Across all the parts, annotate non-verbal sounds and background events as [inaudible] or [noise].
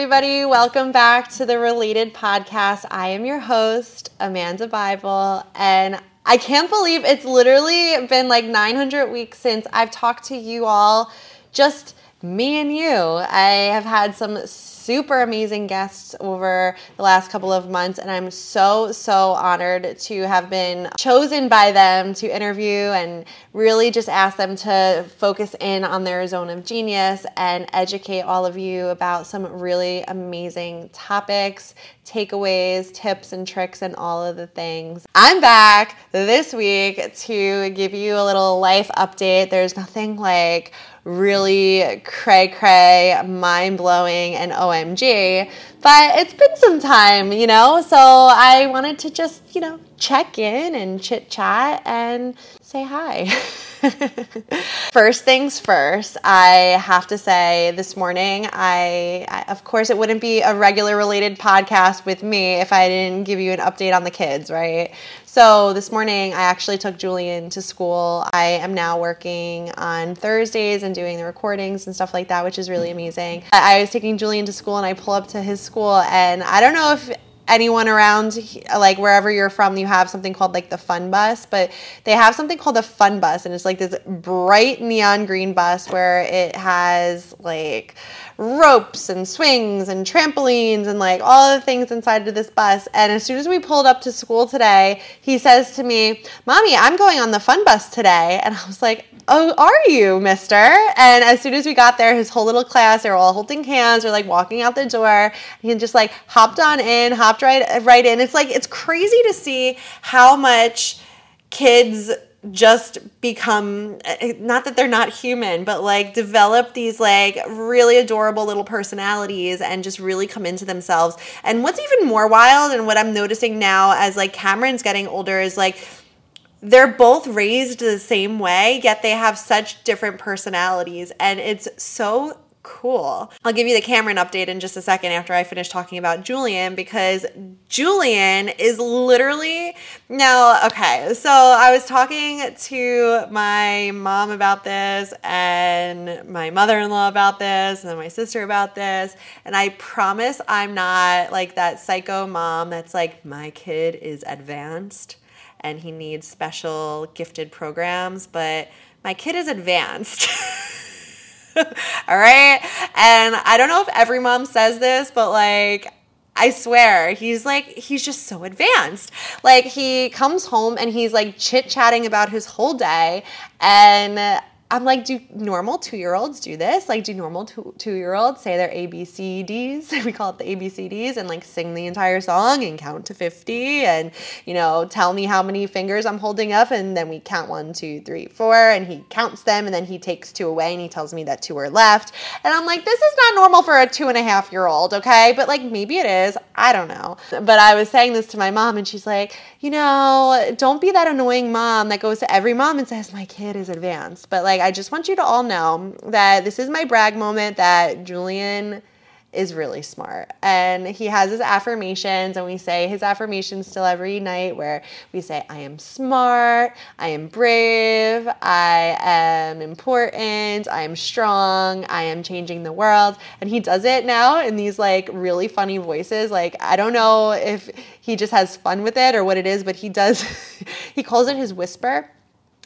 Everybody. Welcome back to the Related Podcast. I am your host, Amanda Bybel, and I can't believe it's literally been like 900 weeks since I've talked to you all, just me and you. I have had some super amazing guests over the last couple of months, and I'm so, so honored to have been chosen by them to interview and really just ask them to focus in on their zone of genius and educate all of you about some really amazing topics, takeaways, tips, and tricks, and all of the things. I'm back this week to give you a little life update. There's nothing like really cray cray, mind blowing, and OMG. But it's been some time, you know, so I wanted to just, you know, check in and chit chat and say hi. [laughs] first things first, I have to say this morning, I, I, of course, it wouldn't be a regular related podcast with me if I didn't give you an update on the kids, right? So this morning, I actually took Julian to school. I am now working on Thursdays and doing the recordings and stuff like that, which is really amazing. I was taking Julian to school and I pull up to his school, and I don't know if anyone around like wherever you're from you have something called like the fun bus but they have something called a fun bus and it's like this bright neon green bus where it has like ropes and swings and trampolines and like all the things inside of this bus and as soon as we pulled up to school today he says to me mommy i'm going on the fun bus today and i was like oh, are you, mister? And as soon as we got there, his whole little class, they were all holding hands, or like walking out the door. He just like hopped on in, hopped right right in. It's like it's crazy to see how much kids just become eh, not that they're not human but like develop these like really adorable little personalities and just really come into themselves and what's even more wild and what i'm noticing now as like cameron's getting older is like they're both raised the same way, yet they have such different personalities. And it's so cool. I'll give you the Cameron update in just a second after I finish talking about Julian because Julian is literally now okay. So I was talking to my mom about this and my mother-in-law about this and my sister about this and I promise I'm not like that psycho mom that's like my kid is advanced and he needs special gifted programs, but my kid is advanced. [laughs] All right. And I don't know if every mom says this, but like, I swear, he's like, he's just so advanced. Like, he comes home and he's like chit chatting about his whole day. And I'm like, do normal two year olds do this? Like, do normal two year olds say their ABCDs? [laughs] we call it the ABCDs and like sing the entire song and count to 50 and, you know, tell me how many fingers I'm holding up. And then we count one, two, three, four. And he counts them and then he takes two away and he tells me that two are left. And I'm like, this is not normal for a two and a half year old, okay? But like, maybe it is. I don't know. But I was saying this to my mom and she's like, you know, don't be that annoying mom that goes to every mom and says, my kid is advanced. But like, like, I just want you to all know that this is my brag moment that Julian is really smart. And he has his affirmations, and we say his affirmations still every night where we say, I am smart, I am brave, I am important, I am strong, I am changing the world. And he does it now in these like really funny voices. Like, I don't know if he just has fun with it or what it is, but he does, [laughs] he calls it his whisper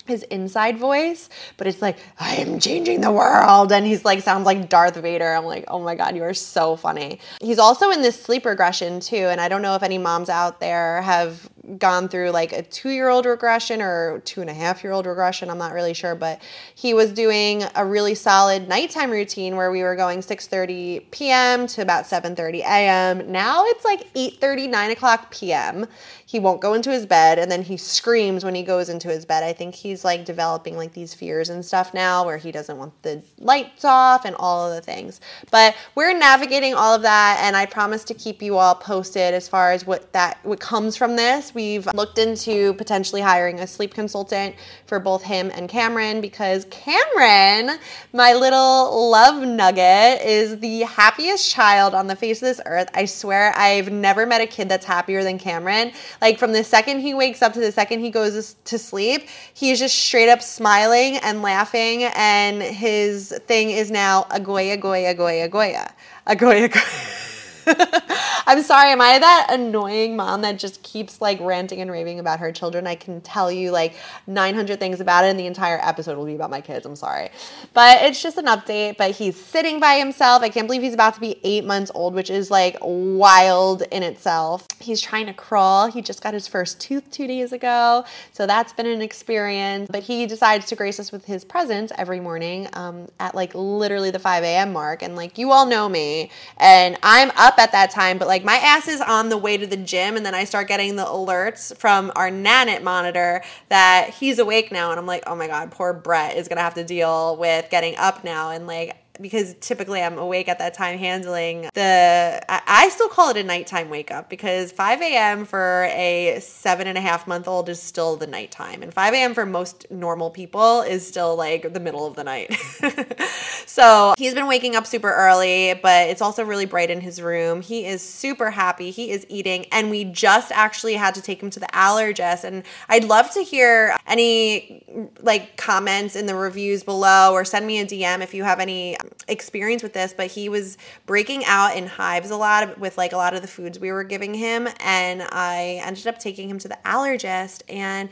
his inside voice, but it's like, I am changing the world. And he's like, sounds like Darth Vader. I'm like, oh my God, you are so funny. He's also in this sleep regression too. And I don't know if any moms out there have gone through like a two year old regression or two and a half year old regression. I'm not really sure, but he was doing a really solid nighttime routine where we were going 6 30 p.m. to about 7 30 a.m. Now it's like 8 30, 9 o'clock p.m he won't go into his bed and then he screams when he goes into his bed. I think he's like developing like these fears and stuff now where he doesn't want the lights off and all of the things. But we're navigating all of that and I promise to keep you all posted as far as what that what comes from this. We've looked into potentially hiring a sleep consultant for both him and Cameron because Cameron, my little love nugget, is the happiest child on the face of this earth. I swear I've never met a kid that's happier than Cameron. Like from the second he wakes up to the second he goes to sleep, he's just straight up smiling and laughing and his thing is now a Goya Goya Goya Goya. A Goya Goya. I'm sorry, am I that annoying mom that just keeps like ranting and raving about her children? I can tell you like 900 things about it, and the entire episode will be about my kids. I'm sorry. But it's just an update. But he's sitting by himself. I can't believe he's about to be eight months old, which is like wild in itself. He's trying to crawl. He just got his first tooth two days ago. So that's been an experience. But he decides to grace us with his presence every morning um, at like literally the 5 a.m. mark. And like you all know me, and I'm up at that time, but like my ass is on the way to the gym and then I start getting the alerts from our Nanit monitor that he's awake now and I'm like, "Oh my god, poor Brett is to have to deal with getting up now." And like because typically I'm awake at that time handling the, I still call it a nighttime wake up because 5 a.m. for a seven and a half month old is still the nighttime. And 5 a.m. for most normal people is still like the middle of the night. [laughs] so he's been waking up super early, but it's also really bright in his room. He is super happy. He is eating. And we just actually had to take him to the allergist. And I'd love to hear any like comments in the reviews below or send me a DM if you have any experience with this, but he was breaking out in hives a lot with like a lot of the foods we were giving him. And I ended up taking him to the allergist and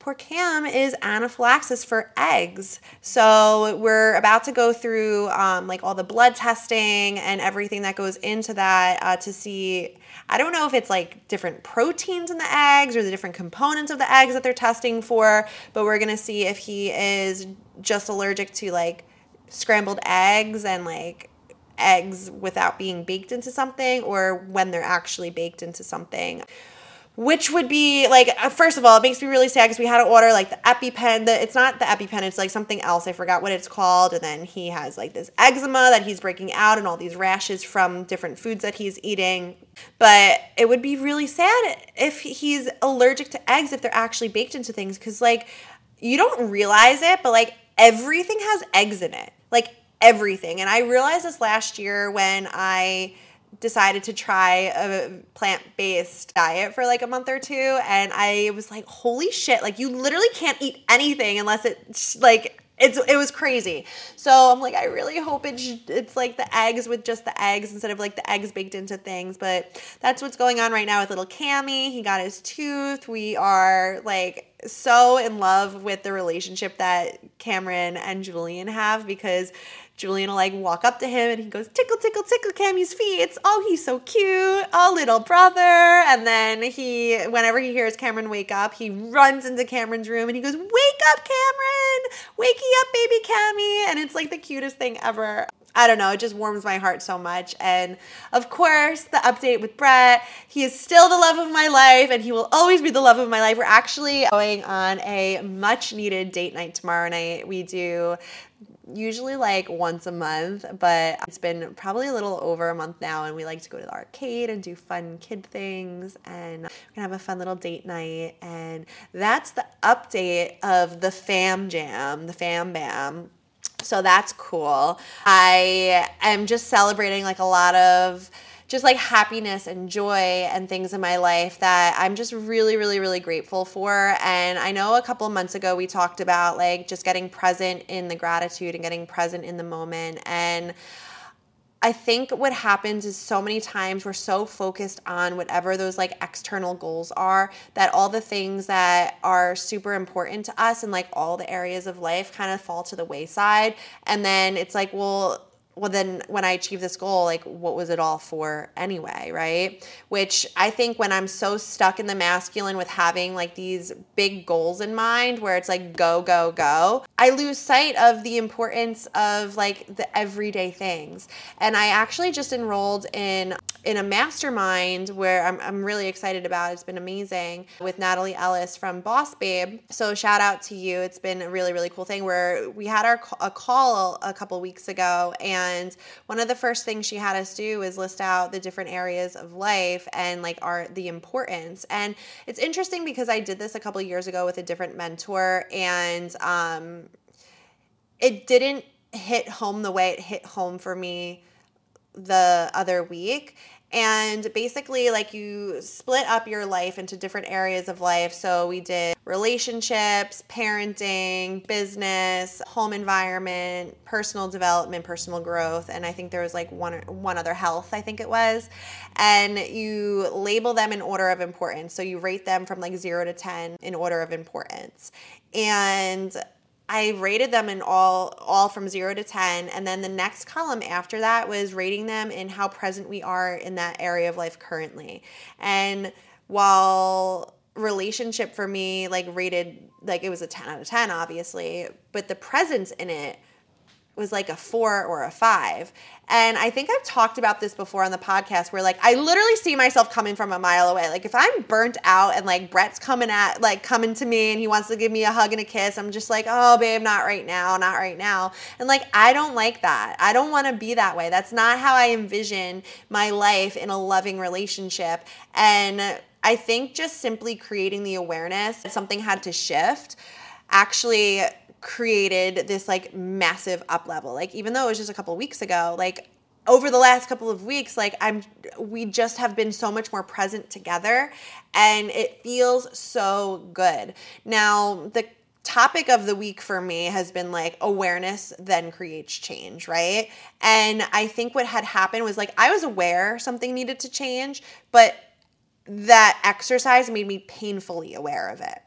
poor Cam is anaphylaxis for eggs. So we're about to go through um, like all the blood testing and everything that goes into that uh, to see. I don't know if it's like different proteins in the eggs or the different components of the eggs that they're testing for, but we're gonna see if he is just allergic to like scrambled eggs and like eggs without being baked into something or when they're actually baked into something which would be like uh, first of all it makes me really sad because we had to order like the epipen the, it's not the epipen it's like something else i forgot what it's called and then he has like this eczema that he's breaking out and all these rashes from different foods that he's eating but it would be really sad if he's allergic to eggs if they're actually baked into things because like you don't realize it but like everything has eggs in it like everything. And I realized this last year when I decided to try a plant-based diet for like a month or two and I was like holy shit like you literally can't eat anything unless it's like it's it was crazy. So I'm like I really hope it's it's like the eggs with just the eggs instead of like the eggs baked into things, but that's what's going on right now with little Cammy. He got his tooth. We are like so in love with the relationship that Cameron and Julian have because Julian will like walk up to him and he goes, tickle, tickle, tickle Cammy's feet. Oh, he's so cute. Oh, little brother. And then he, whenever he hears Cameron wake up, he runs into Cameron's room and he goes, wake up, Cameron. Wakey up, baby Cammy. And it's like the cutest thing ever. I don't know, it just warms my heart so much. And of course, the update with Brett, he is still the love of my life and he will always be the love of my life. We're actually going on a much needed date night tomorrow night. We do usually like once a month, but it's been probably a little over a month now. And we like to go to the arcade and do fun kid things. And we're gonna have a fun little date night. And that's the update of the fam jam, the fam bam. So that's cool. I am just celebrating like a lot of just like happiness and joy and things in my life that I'm just really, really, really grateful for. And I know a couple months ago we talked about like just getting present in the gratitude and getting present in the moment. And I think what happens is so many times we're so focused on whatever those like external goals are that all the things that are super important to us and like all the areas of life kind of fall to the wayside. And then it's like, well, well then when i achieve this goal like what was it all for anyway right? Which i think when i'm so stuck in the masculine with having like these big goals in mind where it's like go go go i lose sight of the importance of like the everyday things. And i actually just enrolled in in a mastermind where I'm, I'm really excited about. It's been amazing with Natalie Ellis from Boss Babe. So shout out to you. It's been a really, really cool thing where we had our a call a couple weeks ago and one of the first things she had us do is list out the different areas of life and like our the importance. And it's interesting because I did this a couple years ago with a different mentor and um it didn't hit home the way it hit home for me the other week. And basically like you split up your life into different areas of life. So we did relationships parenting business home environment personal development personal growth and i think there was like one one other health i think it was. And you label them in order of importance. So you rate them from like 0 to 10 in order of importance. And I rated them in all all from 0 to 10 and then the next column after that was rating them in how present we are in that area of life currently. And while relationship for me like rated like it was a 10 out of 10 obviously, but the presence in it was like a four or a five. And I think I've talked about this before on the podcast where like I literally see myself coming from a mile away. Like if I'm burnt out and like Brett's coming at like coming to me and he wants to give me a hug and a kiss, I'm just like, oh babe, not right now, not right now. And like I don't like that. I don't want to be that way. That's not how I envision my life in a loving relationship. And I think just simply creating the awareness that something had to shift actually created this like massive up level. Like even though it was just a couple weeks ago, like over the last couple of weeks like i'm we just have been so much more present together and it feels so good. Now the topic of the week for me has been like awareness then creates change right? And i think what had happened was like i was aware something needed to change but that exercise made me painfully aware of it.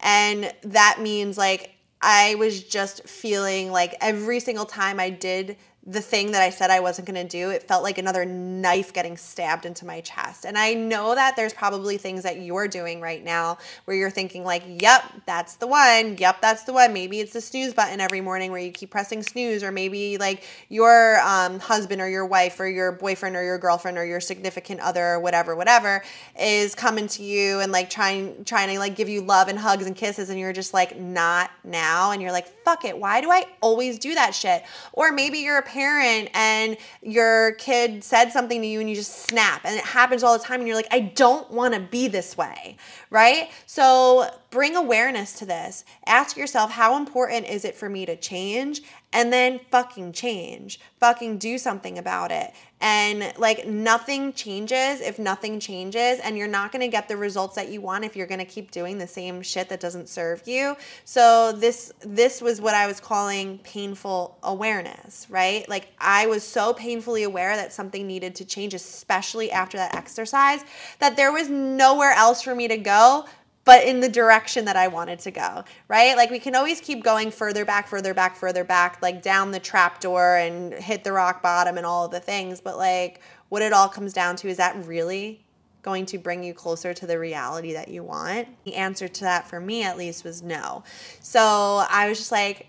And that means like I was just feeling like every single time I did the thing that I said I wasn't going to do, it felt like another knife getting stabbed into my chest. And I know that there's probably things that you're doing right now where you're thinking like, "Yep, that's the one. Yep, that's the one." Maybe it's the snooze button every morning where you keep pressing snooze or maybe like your um, husband or your wife or your boyfriend or your girlfriend or your significant other or whatever, whatever is coming to you and like trying trying to like give you love and hugs and kisses and you're just like, "Not now." And you're like, "Fuck it. Why do I always do that shit?" Or maybe you're a parent and your kid said something to you and you just snap and it happens all the time and you're like, I don't want to be this way, right? So bring awareness to this. Ask yourself, how important is it for me to change? And then fucking change. Fucking do something about it. And like nothing changes if nothing changes, and you're not gonna get the results that you want if you're gonna keep doing the same shit that doesn't serve you. So this this was what I was calling painful awareness, right? Like I was so painfully aware that something needed to change, especially after that exercise, that there was nowhere else for me to go but in the direction that I wanted to go, right? Like we can always keep going further back, further back, further back, like down the trap door and hit the rock bottom and all of the things. But like what it all comes down to is that really going to bring you closer to the reality that you want? The answer to that for me at least was no. So I was just like,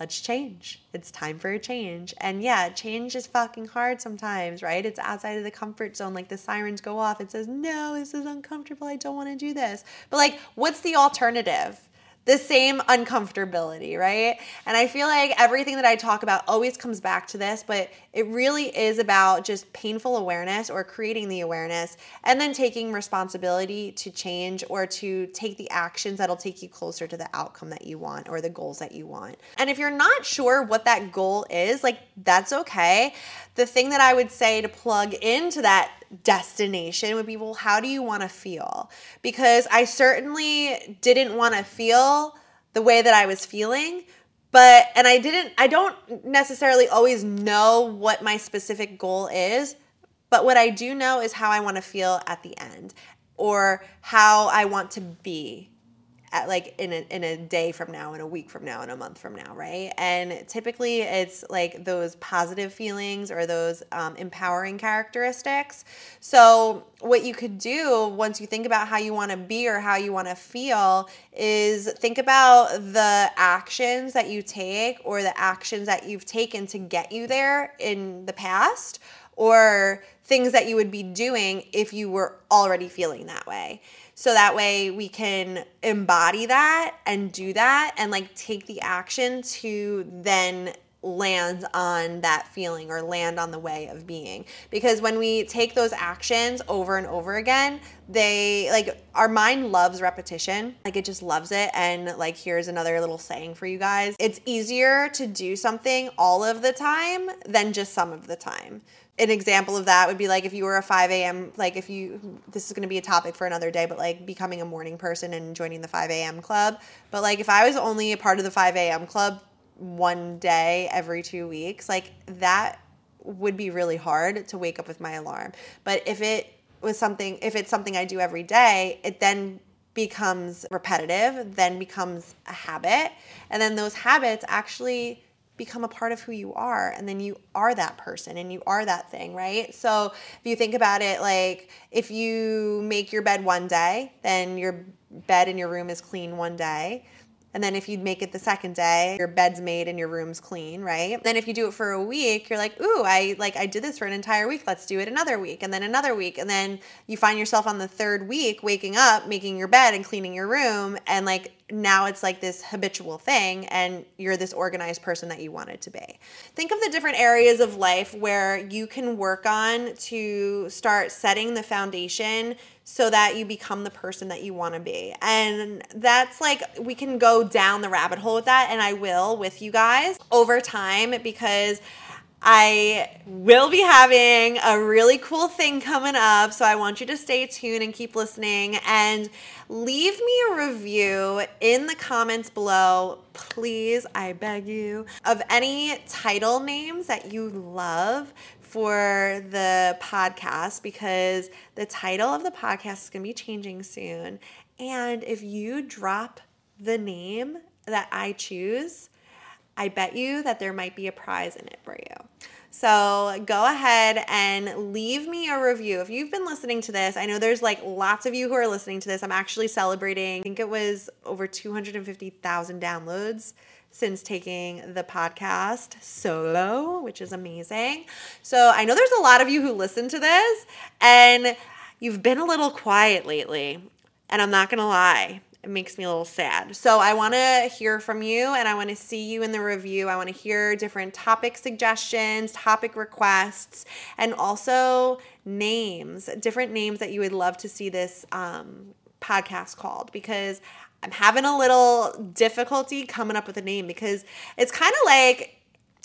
let's change. It's time for a change. And yeah, change is fucking hard sometimes, right? It's outside of the comfort zone. Like the sirens go off. It says, no, this is uncomfortable. I don't want to do this. But like, what's the alternative? The same uncomfortability, right? And I feel like everything that I talk about always comes back to this, but it really is about just painful awareness or creating the awareness and then taking responsibility to change or to take the actions that'll take you closer to the outcome that you want or the goals that you want. And if you're not sure what that goal is, like that's okay. The thing that I would say to plug into that destination would be well, how do you want to feel? Because I certainly didn't want to feel the way that I was feeling. But, and I didn't, I don't necessarily always know what my specific goal is. But what I do know is how I want to feel at the end or how I want to be at like in a, in a day from now in a week from now in a month from now right? And typically it's like those positive feelings or those um, empowering characteristics. So what you could do once you think about how you want to be or how you want to feel is think about the actions that you take or the actions that you've taken to get you there in the past or things that you would be doing if you were already feeling that way. So that way we can embody that and do that and like take the action to then land on that feeling or land on the way of being. Because when we take those actions over and over again they like our mind loves repetition. Like it just loves it. And like here's another little saying for you guys. It's easier to do something all of the time than just some of the time. An example of that would be like if you were a 5 a.m like if you this is going to be a topic for another day but like becoming a morning person and joining the 5 a.m club. But like if i was only a part of the 5 a.m club one day every two weeks, like that would be really hard to wake up with my alarm. But if it was something, if it's something I do every day, it then becomes repetitive, then becomes a habit. And then those habits actually become a part of who you are and then you are that person and you are that thing right so if you think about it like if you make your bed one day then your bed in your room is clean one day and then if you make it the second day, your bed's made and your room's clean, right? Then if you do it for a week, you're like, "Ooh, I like I did this for an entire week. Let's do it another week." And then another week. And then you find yourself on the third week waking up, making your bed and cleaning your room and like now it's like this habitual thing and you're this organized person that you wanted to be. Think of the different areas of life where you can work on to start setting the foundation so that you become the person that you want to be. And that's like, we can go down the rabbit hole with that, and I will with you guys over time because. I will be having a really cool thing coming up. So I want you to stay tuned and keep listening and leave me a review in the comments below. Please, I beg you, of any title names that you love for the podcast because the title of the podcast is going to be changing soon. And if you drop the name that I choose, I bet you that there might be a prize in it for you. So go ahead and leave me a review. If you've been listening to this, I know there's like lots of you who are listening to this. I'm actually celebrating, I think it was over 250,000 downloads since taking the podcast solo, which is amazing. So I know there's a lot of you who listen to this and you've been a little quiet lately. And I'm not going to lie, it makes me a little sad. So I want to hear from you and I want to see you in the review. I want to hear different topic suggestions, topic requests, and also names, different names that you would love to see this um, podcast called because I'm having a little difficulty coming up with a name because it's kind of like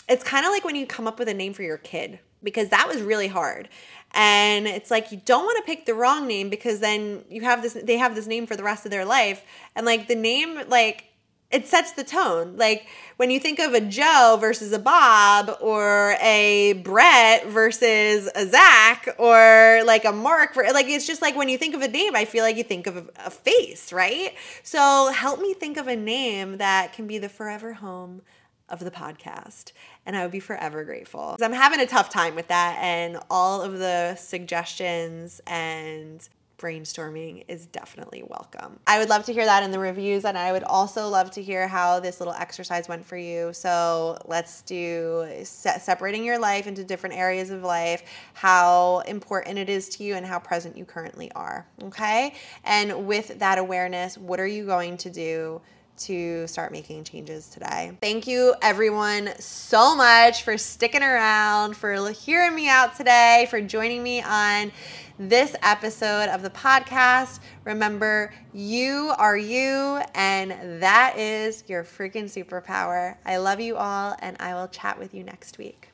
it's kind of like when you come up with a name for your kid because that was really hard. And it's like you don't want to pick the wrong name because then you have this they have this name for the rest of their life and like the name like it sets the tone. Like when you think of a Joe versus a Bob or a Brett versus a Zach or like a Mark, like it's just like when you think of a name, I feel like you think of a, face, right? So help me think of a name that can be the forever home of the podcast. And I would be forever grateful. I'm having a tough time with that and all of the suggestions and brainstorming is definitely welcome. I would love to hear that in the reviews, and I would also love to hear how this little exercise went for you. So let's do se- separating your life into different areas of life, how important it is to you, and how present you currently are. Okay? And with that awareness, what are you going to do? To start making changes today. Thank you, everyone, so much for sticking around, for hearing me out today, for joining me on this episode of the podcast. Remember, you are you, and that is your freaking superpower. I love you all, and I will chat with you next week.